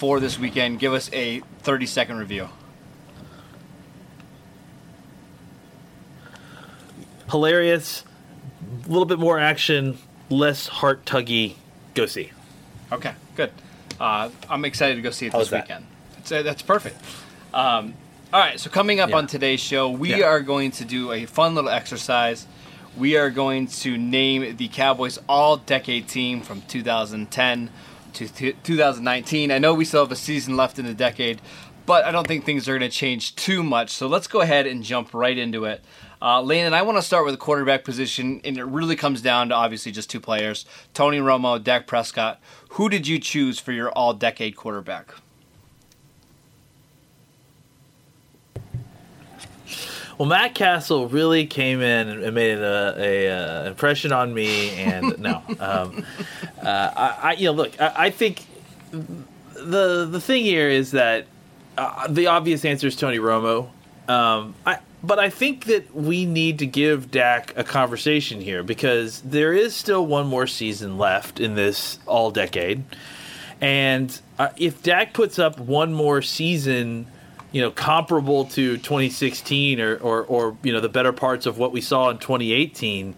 4 this weekend. Give us a 30 second review. Hilarious, a little bit more action, less heart tuggy. Go see. Okay, good. Uh, I'm excited to go see it this that? weekend. That's, uh, that's perfect. Um, all right, so coming up Yeah. on today's show, we Yeah. are going to do a fun little exercise. We are going to name the Cowboys all decade team from 2010 to th- 2019. I know we still have a season left in the decade, but I don't think things are going to change too much. So let's go ahead and jump right into it. Uh, Landon, I want to start with the quarterback position, and it really comes down to obviously just two players Tony Romo, Dak Prescott. Who did you choose for your all decade quarterback? Well, Matt Cassel really came in and made a, a uh, impression on me, and no, um, uh, I, I, you know, look, I, I think the the thing here is that uh, the obvious answer is Tony Romo. Um, I, but I think that we need to give Dak a conversation here because there is still one more season left in this all decade, and uh, if Dak puts up one more season you know comparable to 2016 or, or or you know the better parts of what we saw in 2018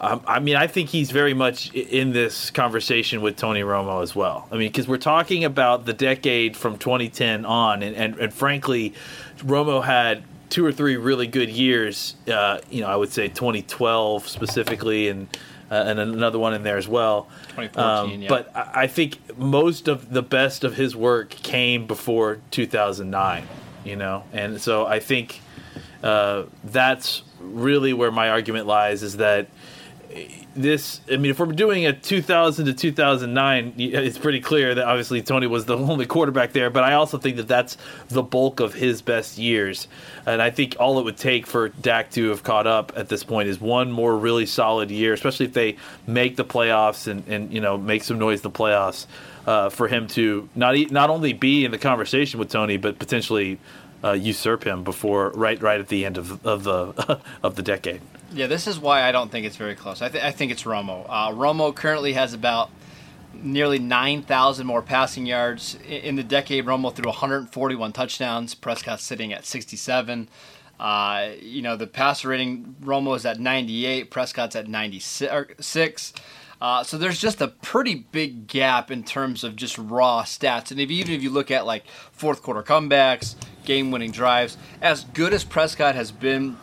um, I mean I think he's very much in this conversation with Tony Romo as well. I mean because we're talking about the decade from 2010 on and, and, and frankly Romo had two or three really good years uh, you know I would say 2012 specifically and uh, and another one in there as well. 2014, yeah. but I I think most of the best of his work came before 2009, you know, and so I think uh, that's really where my argument lies is that this i mean if we're doing a 2000 to 2009 it's pretty clear that obviously tony was the only quarterback there but i also think that that's the bulk of his best years. And i think all it would take for dak to have caught up at this point is one more really solid year especially if they make the playoffs and, and you know make some noise in the playoffs uh, for him to not not only be in the conversation with tony but potentially uh, usurp him before right right at the end of, of the of the decade Yeah, this is why I don't think it's very close. I, th- I think it's Romo. Uh, Romo currently has about nearly 9,000 more passing yards. In the decade, Romo threw 141 touchdowns. Prescott sitting at 67. Uh, you know, the passer rating, Romo is at 98. Prescott's at 96. Uh, so there's just a pretty big gap in terms of just raw stats. And if, even if you look at like fourth quarter comebacks, game winning drives, as good as Prescott has been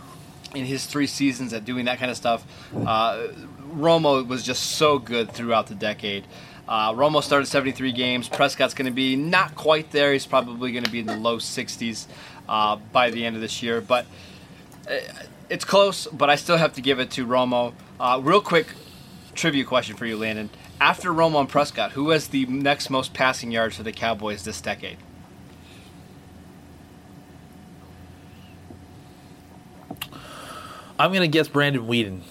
in his three seasons at doing that kind of stuff, uh, Romo was just so good throughout the decade. Uh, Romo started 73 games. Prescott's going to be not quite there. He's probably going to be in the low 60s uh, by the end of this year. But uh, it's close, but I still have to give it to Romo. Uh, real quick trivia question for you, Landon. After Romo and Prescott, who has the next most passing yards for the Cowboys this decade? i'm gonna guess brandon weeden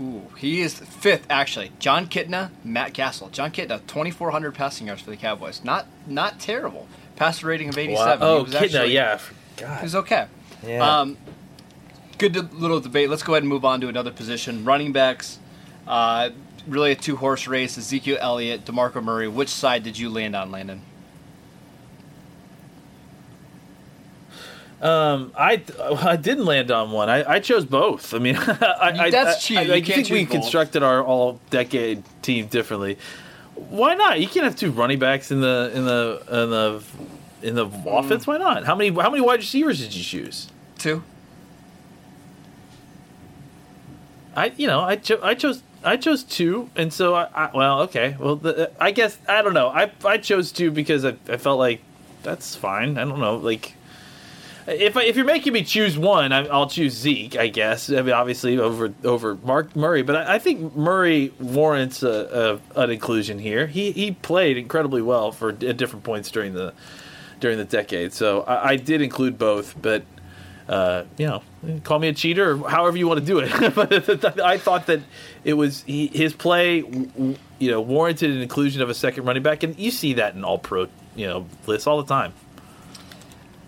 Ooh, he is fifth actually. Jon Kitna, Matt Cassel. Jon Kitna, 2,400 passing yards for the Cowboys. Not not terrible. Passer rating of 87. oh He was Kitna, actually- yeah He God. was okay. Yeah. Um, good little debate. Let's go ahead and move on to another position. Running backs. Uh, really a two horse race. Ezekiel Elliott, DeMarco Murray. Which side did you land on, Landon? Um, I I didn't land on one. I, I chose both. I mean, I, I, That's I, cheating. I, You I think we both. constructed our all decade team differently. Why not? You can't have two running backs in the in the in the in the offense. Why not? How many how many wide receivers did you choose? Two. I you know I cho- I chose I chose two, and so I, I well okay. Well the, I guess I don't know. I I chose two because I, I felt like that's fine. I don't know like if I, if you're making me choose one I, I'll choose Zeke I guess. I mean obviously over over Mark Murray but I, I think Murray warrants a, a, an inclusion here. He he played incredibly well for at different points during the during the decade so I, I did include both but uh, you know, call me a cheater or however you want to do it. but I thought that it was he, his play, you know, warranted an inclusion of a second running back, and you see that in all pro, you know, lists all the time.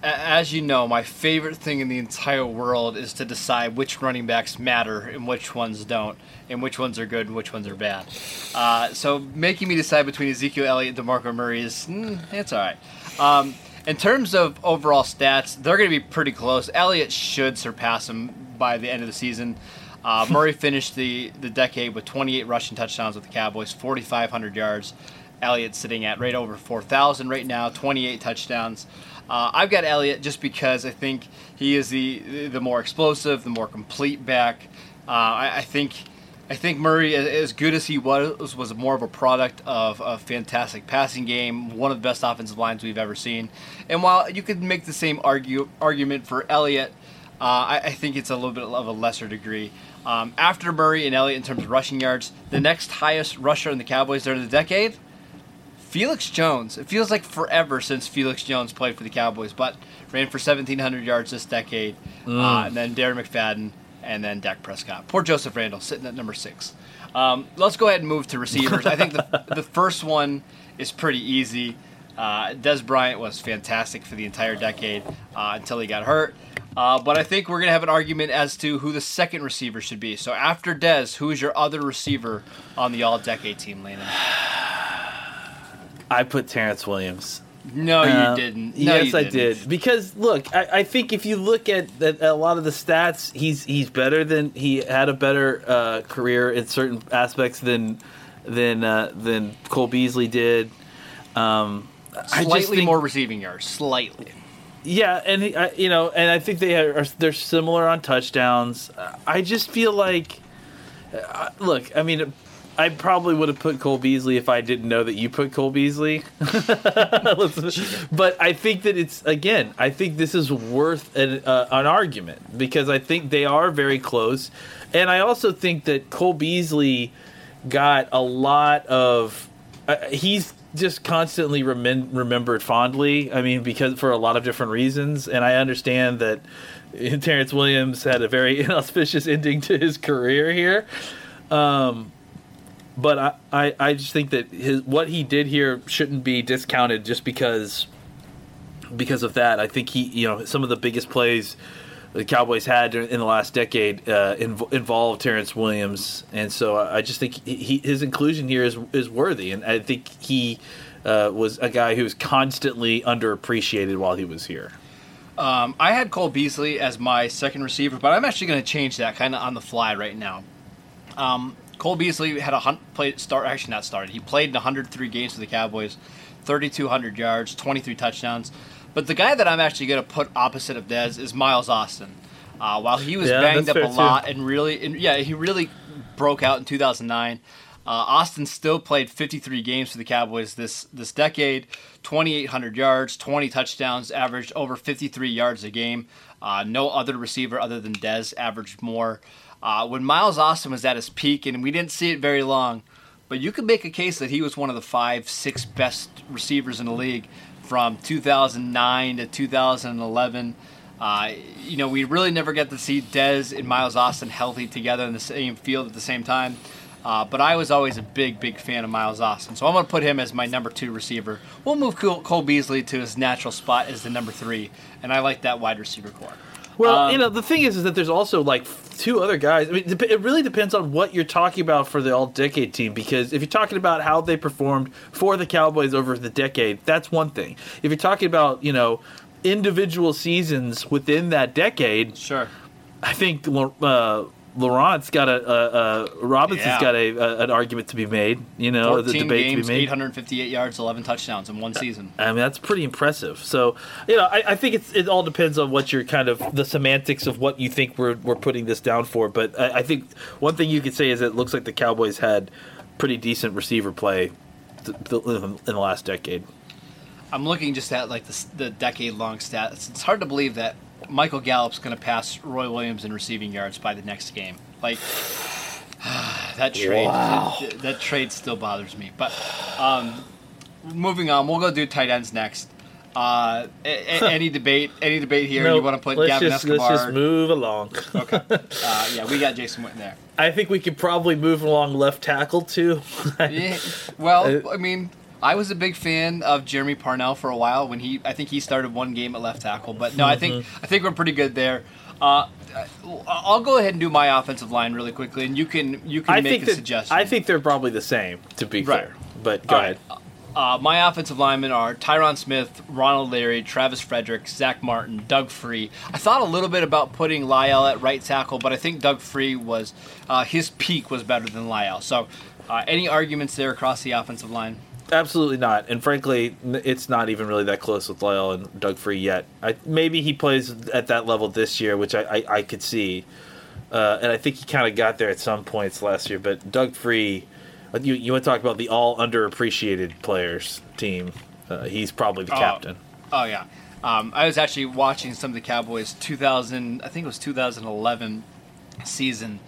As you know, my favorite thing in the entire world is to decide which running backs matter and which ones don't, and which ones are good and which ones are bad. Uh, so making me decide between Ezekiel Elliott and DeMarco Murray is, mm, it's all right. Um, in terms of overall stats, they're going to be pretty close. Elliott should surpass him by the end of the season. Uh, Murray finished the, the decade with 28 rushing touchdowns with the Cowboys, 4,500 yards. Elliott sitting at right over 4,000 right now, 28 touchdowns. Uh, I've got Elliott just because I think he is the the more explosive, the more complete back. Uh, I, I think I think Murray, as good as he was, was more of a product of a fantastic passing game, one of the best offensive lines we've ever seen. And while you could make the same argue, argument for Elliott, uh, I, I, think it's a little bit of a lesser degree. Um, after Murray and Elliott in terms of rushing yards, the next highest rusher in the Cowboys during the decade, Felix Jones. It feels like forever since Felix Jones played for the Cowboys, but ran for 1,700 yards this decade. Mm. Uh, and then Darren McFadden and then Dak Prescott. Poor Joseph Randle sitting at number six. Um, let's go ahead and move to receivers. I think the, the first one is pretty easy. Uh, Dez Bryant was fantastic for the entire decade uh, until he got hurt. Uh, but I think we're going to have an argument as to who the second receiver should be. So after Dez, who is your other receiver on the all decade team, Landon? I put Terrance Williams. No, you uh, didn't. No, yes, you I did. Because look, I, I, think if you look at, a lot of the stats, he's he's better than he had a better uh, career in certain aspects than than uh, than Cole Beasley did. Um, slightly think, more receiving yards, slightly. Yeah, and he, I, you know, and I think they are they're similar on touchdowns. I just feel like, uh, look, I mean I probably would have put Cole Beasley if I didn't know that you put Cole Beasley. but I think that it's again. I think this is worth an, uh, an argument because I think they are very close, and I also think that Cole Beasley got a lot of. Uh, he's just constantly remem- remembered fondly. I mean, because for a lot of different reasons, and I understand that Terrance Williams had a very inauspicious ending to his career here. Um, but I, I, I just think that his what he did here shouldn't be discounted just because because of that. I think he you know some of the biggest plays the Cowboys had in the last decade uh, inv- involved Terrance Williams, and so I just think he, his inclusion here is is worthy, and I think he uh, was a guy who was constantly underappreciated while he was here. Um, I had Cole Beasley as my second receiver, but I'm actually going to change that kind of on the fly right now. Um, Cole Beasley had a hunt, played start actually not started. He played in 103 games for the Cowboys, 3,200 yards, 23 touchdowns. But the guy that I'm actually going to put opposite of Dez is Miles Austin. Uh, while he was yeah, banged up a lot too. and really, and yeah, he really broke out in 2009. Uh, Austin still played 53 games for the Cowboys this this decade, 2,800 yards, 20 touchdowns, averaged over 53 yards a game. Uh, no other receiver other than Dez averaged more. Uh, when Miles Austin was at his peak, and we didn't see it very long, but you could make a case that he was one of the five, six best receivers in the league from 2009 to 2011. Uh, you know, we really never get to see Dez and Miles Austin healthy together in the same field at the same time. Uh, but I was always a big, big fan of Miles Austin. So I'm going to put him as my number two receiver. We'll move Cole, Beasley to his natural spot as the number three. And I like that wide receiver core. Well, um, you know, the thing is, is that there's also like two other guys. I mean, it really depends on what you're talking about for the all decade team. Because if you're talking about how they performed for the Cowboys over the decade, that's one thing. If you're talking about, you know, individual seasons within that decade, sure. I think uh, Laurent's got a, a, a Robinson's Yeah. got a, a an argument to be made. You know, the debate games, to be made. 858 yards, 11 touchdowns in one season. I mean, that's pretty impressive. So, you know, I, I think it's it all depends on what you're kind of the semantics of what you think we're we're putting this down for. But I, I think one thing you could say is it looks like the Cowboys had pretty decent receiver play th- th- in the last decade. I'm looking just at like the, the decade long stats. It's hard to believe that Michael Gallup's going to pass Roy Williams in receiving yards by the next game. Like that trade, that, that trade still bothers me. But um, moving on, we'll go do tight ends next. Uh, a- a- any debate? Any debate here? you want to put let's Gavin just, Escobar? Let's just move along. Okay. Uh, yeah, we got Jason Witten there. I think we could probably move along left tackle too. Yeah. Well, I mean, I was a big fan of Jeremy Parnell for a while when he. I think he started one game at left tackle, but no, I think Mm-hmm. I think we're pretty good there. Uh, I'll go ahead and do my offensive line really quickly, and you can you can I make a that suggestion. I think they're probably the same. To be Right. fair, but go All ahead. right. Uh, my offensive linemen are Tyron Smith, Ronald Leary, Travis Frederick, Zack Martin, Doug Free. I thought a little bit about putting Lyle at right tackle, but I think Doug Free was uh, his peak was better than Lyle. So, uh, any arguments there across the offensive line? Absolutely not. And frankly, it's not even really that close with Lyle and Doug Free yet. I, maybe he plays at that level this year, which I, I, I could see. Uh, and I think he kind of got there at some points last year. But Doug Free, uh, you, you want to talk about the all underappreciated players team. Uh, he's probably the Oh. captain. Oh yeah, um, I was actually watching some of the Cowboys 2000. I think it was 2011 season,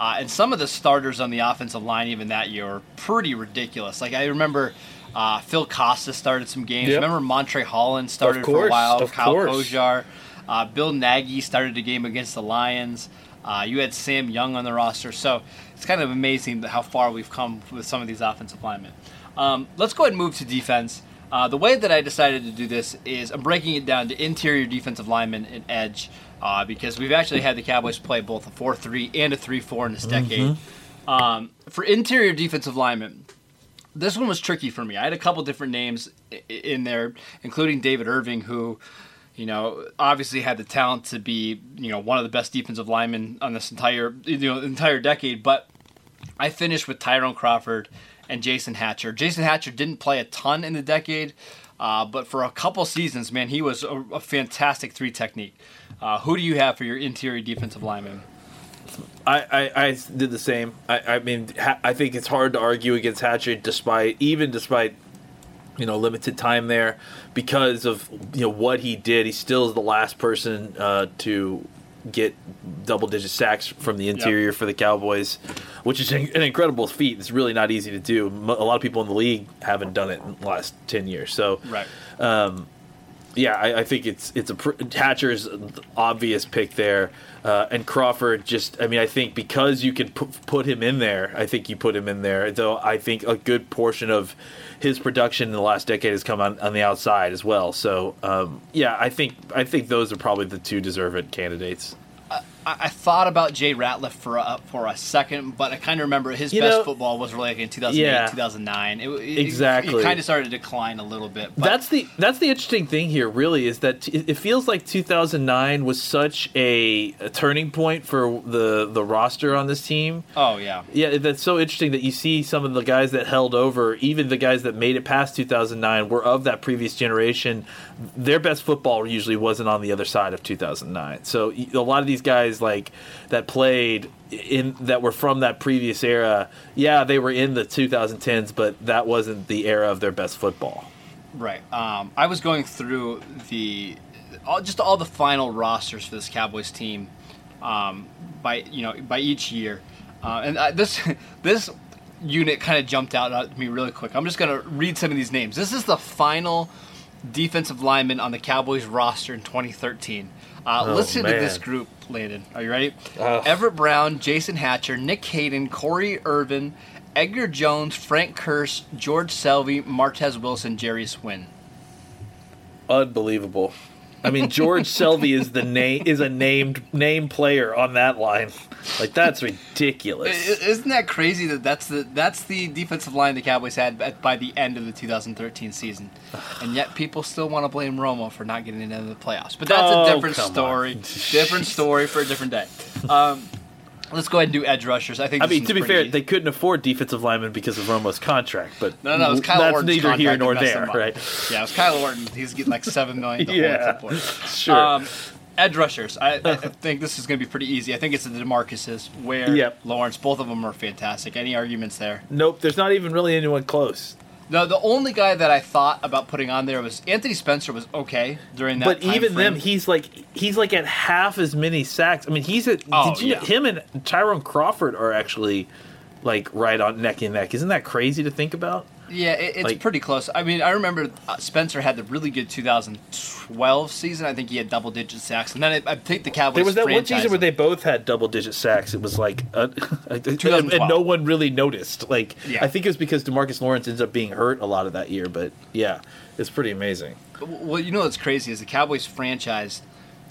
uh, and some of the starters on the offensive line even that year were pretty ridiculous. Like I remember. Uh, Phil Costa started some games. Yep. Remember Montrae Holland started for a while. of Kyle course. Kosier, uh, Bill Nagy started a game against the Lions. Uh, you had Sam Young on the roster, so it's kind of amazing how far we've come with some of these offensive linemen. Um, let's go ahead and move to defense. Uh, the way that I decided to do this is I'm breaking it down to interior defensive linemen and edge uh, because we've actually had the Cowboys play both a 4 3 and a 3 4 in this decade. Um, for interior defensive linemen, this one was tricky for me. I had a couple different names in there, including David Irving, who, you know, obviously had the talent to be, you know, one of the best defensive linemen on this entire, you know, entire decade. But I finished with Tyrone Crawford and Jason Hatcher. Jason Hatcher didn't play a ton in the decade, uh, but for a couple seasons, man, he was a, a fantastic three technique. Uh, who do you have for your interior defensive lineman? I, I, I did the same. I, I mean, ha- I think it's hard to argue against Hatcher, despite even despite you know limited time there, because of you know what he did. He still is the last person uh, to get double digit sacks from the interior for the Cowboys, which is an incredible feat. It's really not easy to do. A lot of people in the league haven't done it in the last ten years. So Right. Yeah, I, I think it's it's a Hatcher's obvious pick there, uh, and Crawford. Just, I mean, I think because you can put, put him in there, I think you put him in there. Though I think a good portion of his production in the last decade has come on, on the outside as well. So um, yeah, I think I think those are probably the two deserved candidates. I, I thought about Jay Ratliff for a, for a second, but I kind of remember his You best know- football was really like in 2008, Yeah. 2009. It, it, Exactly. It, kind of started to decline a little bit. But that's the that's the interesting thing here. Really, is that t- it feels like 2009 was such a, a turning point for the the roster on this team. oh yeah, Yeah, that's so interesting that you see some of the guys that held over, even the guys that made it past 2009, were of that previous generation. Their best football usually wasn't on the other side of 2009. So a lot of these guys like that played in that were from that previous era. Yeah, they were in the 2010s, but that wasn't the era of their best football. right. Um, I was going through the all, just all the final rosters for this Cowboys team um, by you know by each year, uh, and I, this this unit kind of jumped out at me really quick. I'm just gonna read some of these names. This is the final defensive lineman on the Cowboys roster in 2013. Uh, Oh, listen to this group, Landon. Are you ready? Ugh. Everette Brown, Jason Hatcher, Nick Hayden, Corvey Irvin, Edgar Jones, Frank Kearse, George Selvie, Martez Wilson, Jarius Wynn. Unbelievable. I mean, George Selvie is the name is a named name player on that line. Like that's ridiculous. Isn't that crazy that that's the that's the defensive line the Cowboys had at, by the end of the 2013 season, and yet people still want to blame Romo for not getting into the playoffs. But that's Oh, a different story. different story for a different day. Um, Let's go ahead and do edge rushers. I think. I mean, to be fair, easy. they couldn't afford defensive linemen because of Romo's contract, but No, no, it's Kyle that's Orton's neither here nor there, right? Yeah, it was Kyle Orton. He's getting like seven million. Yeah, sure. Um, edge rushers. I, I think this is going to be pretty easy. I think it's the Demarcus's, Ware Yep. Lawrence. Both of them are fantastic. Any arguments there? nope, there's not even really anyone close. No, the only guy that I thought about putting on there was Anthony Spencer. Was okay during that. But even frame. them, he's like he's like at half as many sacks. I mean, he's at. Oh, did you yeah. him and Tyrone Crawford are actually like right on neck and neck. Isn't that crazy to think about? Yeah, it, it's Like- pretty close. I mean, I remember uh, Spencer had the really good 2012 season. I think he had double digit sacks, and then I, I think the Cowboys. There was that one franchised season where they both had double digit sacks. It was like, uh, and, and no one really noticed. Like, Yeah. I think it was because Demarcus Lawrence ends up being hurt a lot of that year. But yeah, it's pretty amazing. Well, you know what's crazy is the Cowboys franchised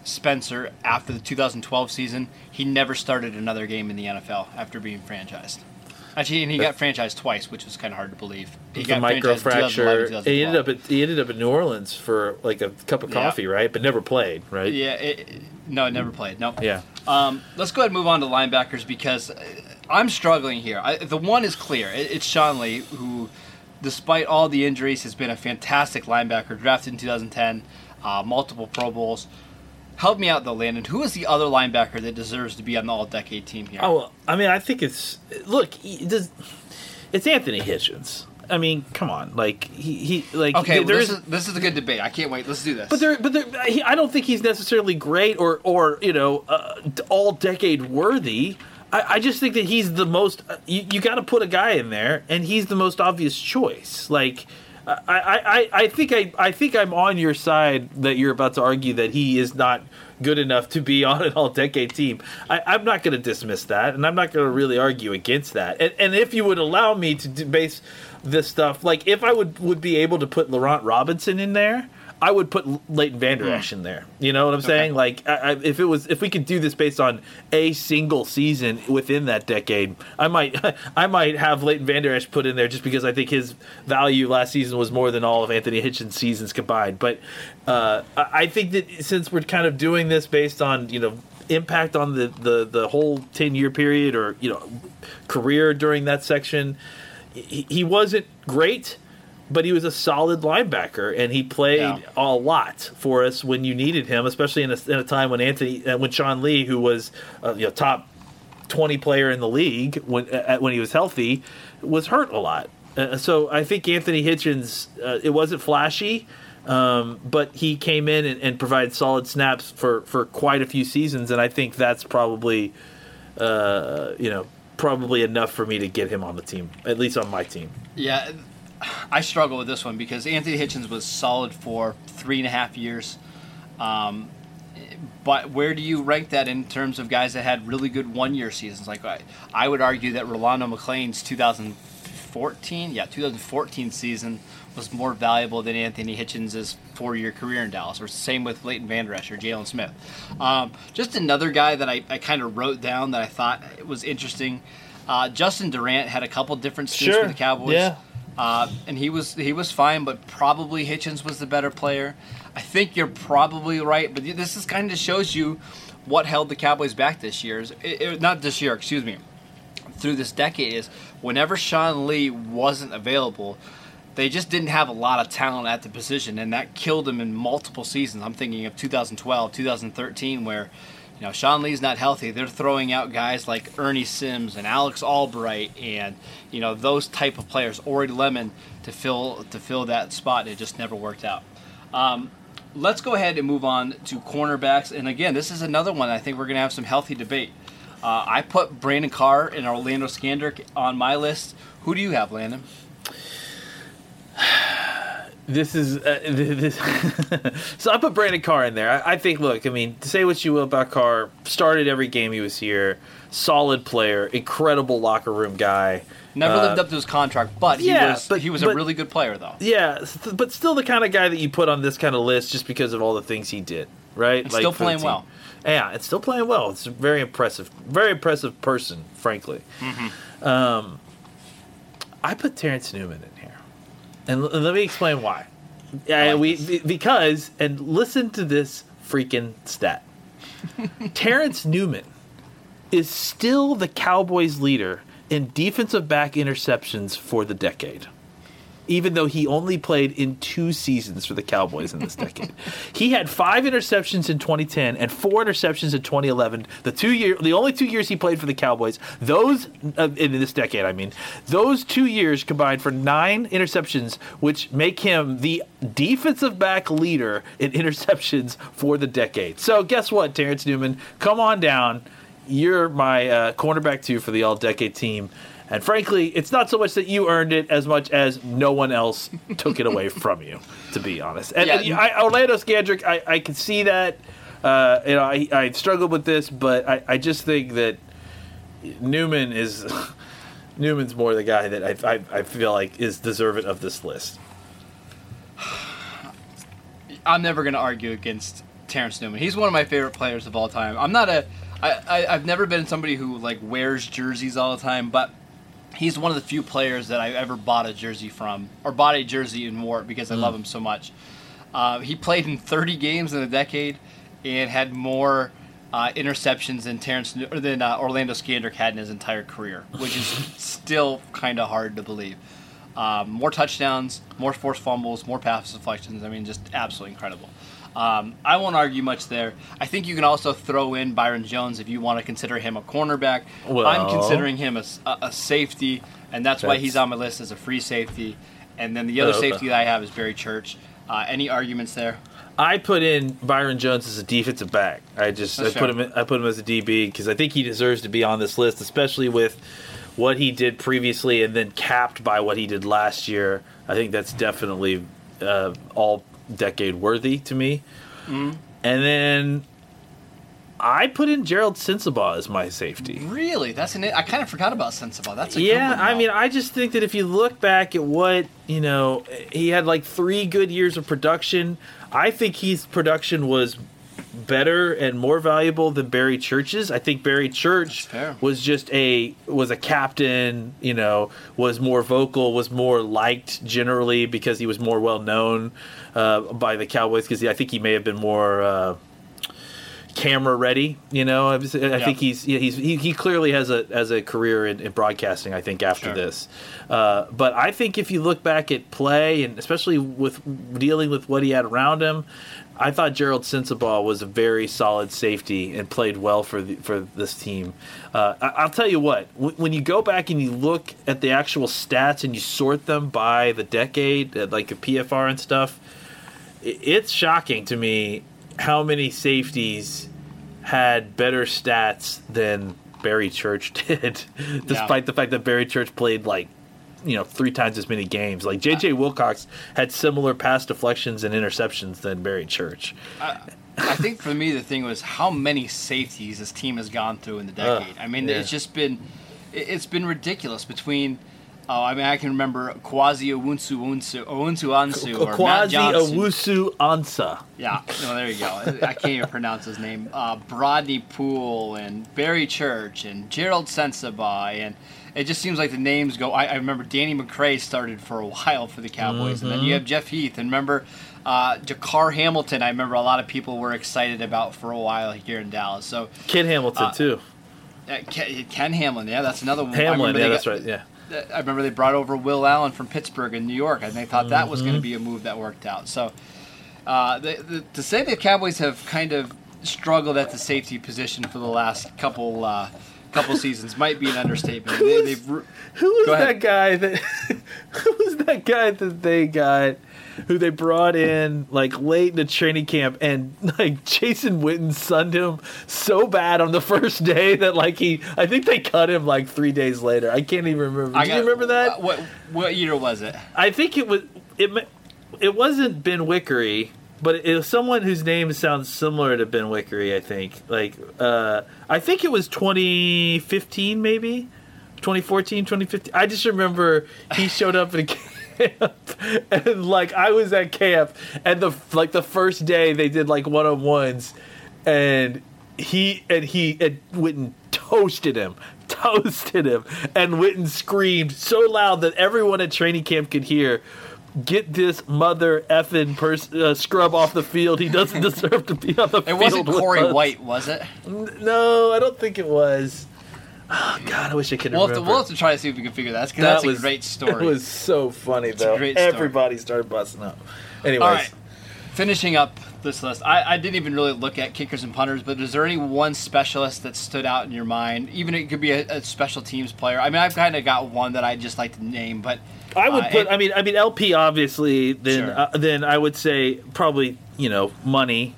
Spencer after the 2012 season. He never started another game in the NFL after being franchised. Actually, and he got franchised twice, which was kind of hard to believe. He got micro franchised fracture. 2011, He ended up at he ended up in New Orleans for like a cup of Yeah. coffee, right? But never played, right? Yeah, it, no, never played. No. Yeah. Um, let's go ahead and move on to linebackers because I'm struggling here. I, the one is clear. It, it's Sean Lee, who, despite all the injuries, has been a fantastic linebacker. Drafted in 2010, uh, multiple Pro Bowls. Help me out though, Landon. Who is the other linebacker that deserves to be on the All-Decade team here? Oh, I mean, I think it's look. Does, it's Anthony Hitchens. I mean, come on, like he, he like okay. there well, this is- is this is a good debate. I can't wait. Let's do this. But there, but there, he, I don't think he's necessarily great or, or you know, uh, all decade worthy. I, I just think that he's the most. Uh, you you got to put a guy in there, and he's the most obvious choice. Like, I, I, I, think I, I think I'm on your side that you're about to argue that he is not good enough to be on an all decade team. I, I'm not going to dismiss that, and I'm not going to really argue against that. And, and if you would allow me to base this stuff, like if I would would be able to put Laurent Robinson in there. I would put Leighton Vander Esch in there. You know what I'm saying? Like, I, I, if it was, if we could do this based on a single season within that decade, I might, I might have Leighton Vander Esch put in there just because I think his value last season was more than all of Anthony Hitchens' seasons combined. But uh, I I think that since we're kind of doing this based on you know impact on the the the whole ten year period or you know career during that section, he, he wasn't great but he was a solid linebacker and he played Yeah. a lot for us when you needed him, especially in a, in a time when Anthony, uh, when Sean Lee, who was uh, you know top twenty player in the league when uh, when he was healthy, was hurt a lot. Uh, so I think Anthony Hitchens, uh, it wasn't flashy. Um, but he came in and, and provided solid snaps for, for quite a few seasons, and I think that's probably, uh, you know, probably enough for me to get him on the team, at least on my team. Yeah, I struggle with this one because Anthony Hitchens was solid for three and a half years. Um, but where do you rank that in terms of guys that had really good one-year seasons? Like I, I would argue that Rolando McClain's 2014, yeah, 2014 season was more valuable than Anthony Hitchens' four-year career in Dallas. Or same with Leighton Vander Esch or Jaylon Smith. Um, just another guy that I, I kind of wrote down that I thought was interesting. Uh, Justin Durant had a couple different stints Sure, for the Cowboys. yeah. Uh, and he was he was fine, but probably Hitchens was the better player. I think you're probably right, but this is kind of shows you what held the Cowboys back this year. It, it- not this year, excuse me. Through this decade is whenever Sean Lee wasn't available, they just didn't have a lot of talent at the position, and that killed them in multiple seasons. I'm thinking of 2012, 2013, where you know Sean Lee's not healthy. They're throwing out guys like Ernie Sims and Alex Albright, and you know those type of players, Orie Lemon, to fill to fill that spot. It just never worked out. Um, let's go ahead and move on to cornerbacks. And again, this is another one I think we're going to have some healthy debate. Uh, I put Brandon Carr and Orlando Scandrick on my list. Who do you have, Landon? This is uh, this. so I put Brandon Carr in there. I, I think. Look, I mean, to say what you will about Carr, started every game he was here. Solid player, incredible locker room guy. Never Uh, lived up to his contract, but he yeah, was but- he was but- a really good player, though. Yeah, but still the kind of guy that you put on this kind of list just because of all the things he did, right? And still playing well. Yeah, it's still playing well. It's a very impressive, very impressive person, frankly. Mm-hmm. Um, I put Terence Newman in here, and l- let me explain why. Yeah, uh, like we this. because and listen to this freaking stat. Terence Newman is still the Cowboys' leader in defensive back interceptions for the decade even though he only played in two seasons for the Cowboys in this decade. he had five interceptions in 2010 and four interceptions in 2011. The two year, the only two years he played for the Cowboys. Those uh, in this decade, I mean, those two years combined for nine interceptions, which make him the defensive back leader in interceptions for the decade. So guess what, Terence Newman, come on down. You're my uh, cornerback two for the all decade team. And frankly, it's not so much that you earned it as much as no one else took it away from you, to be honest. And, Yeah. and I, Orlando Scandrick, I, I can see that. Uh, you know, I, I struggled with this, but I, I just think that Newman is Newman's more the guy that I, I, I feel like is deserving of this list. I'm never going to argue against Terence Newman. He's one of my favorite players of all time. I'm not a. I, I, I've never been somebody who like wears jerseys all the time, but he's one of the few players that I've ever bought a jersey from or bought a jersey and wore it because I love him so much. Uh, he played in 30 games in a decade and had more uh, interceptions than Terrence than uh, Orlando Scandrick had in his entire career, which is still kind of hard to believe. Um, more touchdowns, more forced fumbles, more pass deflections. I mean, just absolutely incredible. Um, I won't argue much there. I think you can also throw in Byron Jones if you want to consider him a cornerback. I'm considering him a safety, and that's, why he's on my list as a free safety. And then the other Oh, okay. safety that I have is Barry Church. Uh, any arguments there? I put in Byron Jones as a defensive back. I just That's I put him I put him as a DB because I think he deserves to be on this list, especially with what he did previously and then capped by what he did last year. I think that's definitely uh, all decade worthy to me. Mm-hmm. And then I put in Gerald Sensabaugh as my safety. Really? That's an. I kind of forgot about Sensible. That's a Yeah, Good one, I mean, I just think that if you look back at what you know, he had like three good years of production. I think his production was better and more valuable than Barry Church's. I think Barry Church was just a was a captain. You know, was more vocal, was more liked generally because he was more well known uh, by the Cowboys. Because I think he may have been more. Uh, camera ready. You know, I, was- I think he's yeah, he's he, he clearly has a as a career in, in broadcasting. I think after Sure. this, uh, but I think if you look back at play and especially with dealing with what he had around him. I thought Gerald Sensabaugh was a very solid safety and played well for the, for this team. Uh, I, I'll tell you what, w- when you go back and you look at the actual stats and you sort them by the decade, uh, like a PFR and stuff, i- it's shocking to me how many safeties had better stats than Barry Church did, despite the fact that Barry Church played like you know three times as many games. Like J.J. Wilcox had similar pass deflections and interceptions than Barry Church. I think for me the thing was how many safeties this team has gone through in the decade. I mean, yeah. it's just been it's been ridiculous between. Oh, I mean, I can remember Quasi Owunsu Owunsu Owunsu Ansu or Matt Quasi. Owusu Ansa. Yeah, no, there you go. I can't even pronounce his name. Uh, Brodney Pool and Barry Church and Gerald Sensabaugh, and it just seems like the names go. I, I remember Danny McCray started for a while for the Cowboys, and then you have Jeff Heath, and remember uh, Jakar Hamilton. I remember a lot of people were excited about for a while here in Dallas. So Kid Hamilton Uh, too. uh, Ken, Ken Hamlin, yeah, that's another one. Hamlin, yeah, they that's right. Yeah. I remember they brought over Will Allen from Pittsburgh in New York, and they thought that was going Mm-hmm. to be a move that worked out. So, uh, the, the, to say the Cowboys have kind of struggled at the safety position for the last couple uh, couple seasons might be an understatement. They, they've, Who was that guy that? who was that guy that they got? Who they brought in like late in the training camp, and like Jason Witten sunned him so bad on the first day that like he, I think they cut him like three days later. I can't even remember. I Do got- you remember that? What what year was it? I think it was it. It wasn't Ben Wickery, but it was someone whose name sounds similar to Ben Wickery. I think like uh, I think it was 2015, maybe 2014, 2015. I just remember he showed up at camp. And like I was at camp, and the like the first day they did like one on ones, and he and he and Witten toasted him, toasted him, and Witten screamed so loud that everyone at training camp could hear. get this mother effing pers- uh, scrub off the field. He doesn't deserve to be on the It field. It wasn't Corey us." White, was it? N- No, I don't think it was. Oh, God, I wish I could We'll have, to, remember. we'll have to try to see if we can figure that. Because That that's was- a great story. It was so funny a though. great story. Everybody started busting up. Anyways, All right. Finishing up this list, I, I didn't even really look at kickers and punters, but is there any one specialist that stood out in your mind? Even it could be a, a special teams player. I mean, I've kind of got one that I just like to name, but I would uh, put. and- I mean, I mean, LP obviously. Then, Sure. uh, then I would say probably you know money,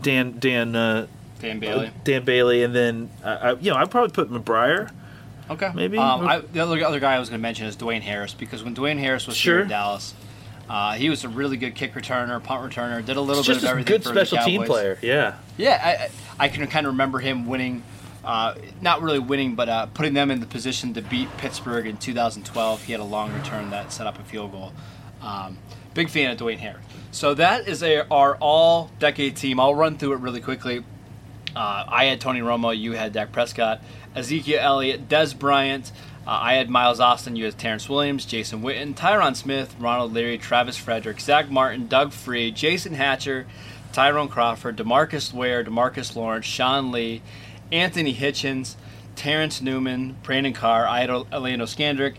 Dan Dan uh, Dan Bailey. Dan Bailey, and then uh, I, you know I'd probably put McBriar. Okay. Maybe. Um, I, the other, other guy I was going to mention is Dwayne Harris because when Dwayne Harris was Sure. here in Dallas, uh, he was a really good kick returner, punt returner, did a little It's bit just of a everything good for special the team player. Yeah. Yeah, I, I I can kind of remember him winning, uh, not really winning, but uh, putting them in the position to beat Pittsburgh in 2012. He had a long return that set up a field goal. Um, big fan of Dwayne Harris. So that is a, our all-decade team. I'll run through it really quickly. Uh, I had Tony Romo, you had Dak Prescott, Ezekiel Elliott, Dez Bryant. Uh, I had Miles Austin, you had Terrance Williams, Jason Witten, Tyron Smith, Ronald Leary, Travis Frederick, Zack Martin, Doug Free, Jason Hatcher, Tyrone Crawford, Demarcus Ware, Demarcus Lawrence, Sean Lee, Anthony Hitchens, Terence Newman, Brandon Carr. I had Eleno Scandrick,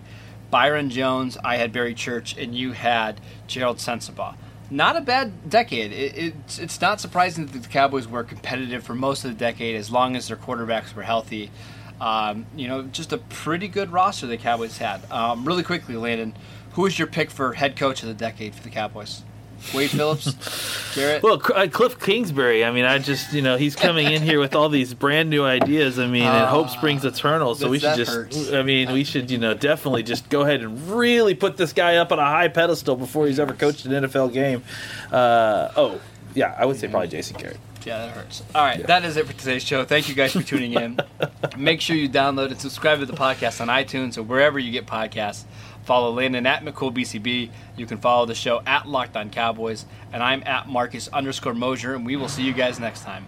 Byron Jones. I had Barry Church, and you had Gerald Sensabaugh. Not a bad decade. It, it's, it's not surprising that the Cowboys were competitive for most of the decade as long as their quarterbacks were healthy. Um, you know, just a pretty good roster the Cowboys had. Um, really quickly, Landon, who is your pick for head coach of the decade for the Cowboys? Wade Phillips, Garrett. Well, uh, Kliff Kingsbury. I mean, I just you know he's coming in here with all these brand new ideas. I mean, and hope springs eternal. So we should just. hurts. I mean, we should you know definitely just go ahead and really put this guy up on a high pedestal before he's ever coached an NFL game. Uh, oh, yeah, I would say probably Jason Garrett. Yeah, that hurts. All right, that is it for today's show. Thank you guys for tuning in. Make sure you download and subscribe to the podcast on iTunes or wherever you get podcasts. Follow Landon at McCoolBCB. You can follow the show at Locked On Cowboys. And I'm at Marcus underscore Mosier, and we will see you guys next time.